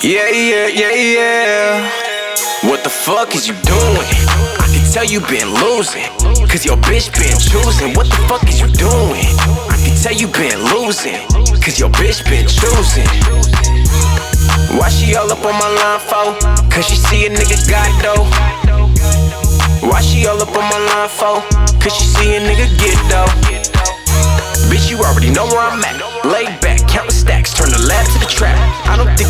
Yeah, yeah, yeah, yeah. What the fuck is you doing? I can tell you been losing. Cause your bitch been choosing. What the fuck is you doing? I can tell you been losing. Cause your bitch been choosing. Why she all up on my line for? Cause she see a nigga got dough. Why she all up on my line for? Cause she see a nigga get dough. Bitch, you already know where I'm at. Lay back, counting stacks, turn the lab to the trap. I don't think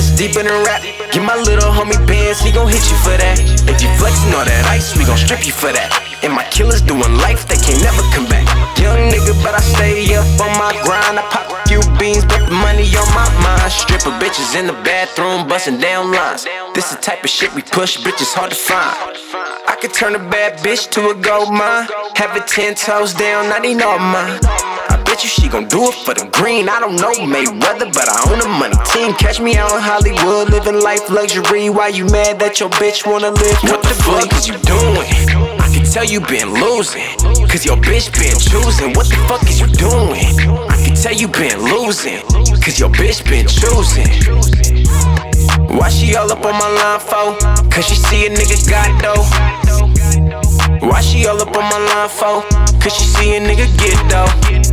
that it's deeper than rap. Get my little homie bands, he gon' hit you for that. If you flexin' all that ice, we gon' strip you for that. And my killers doing life, they can't never come back. Young nigga, but I stay up on my grind. I pop a few beans, put the money on my mind. Stripper bitches in the bathroom, bustin' down lines. This the type of shit we push, bitches hard to find. I could turn a bad bitch to a gold mine. Have it ten toes down, I need all mine. I bet you she gon' do it for the green. I don't know Mayweather, but I own the money team. Catch me out in Hollywood, living life luxury. Why you mad that your bitch wanna live? What the fuck is you doing? I can tell you been losing. Cause your bitch been choosing. What the fuck is you doing? I can tell you been losing. Cause your bitch been choosing. Why she all up on my line for? Cause she see a nigga got dough. Why she all up on my line for? Cause she see a nigga get dough.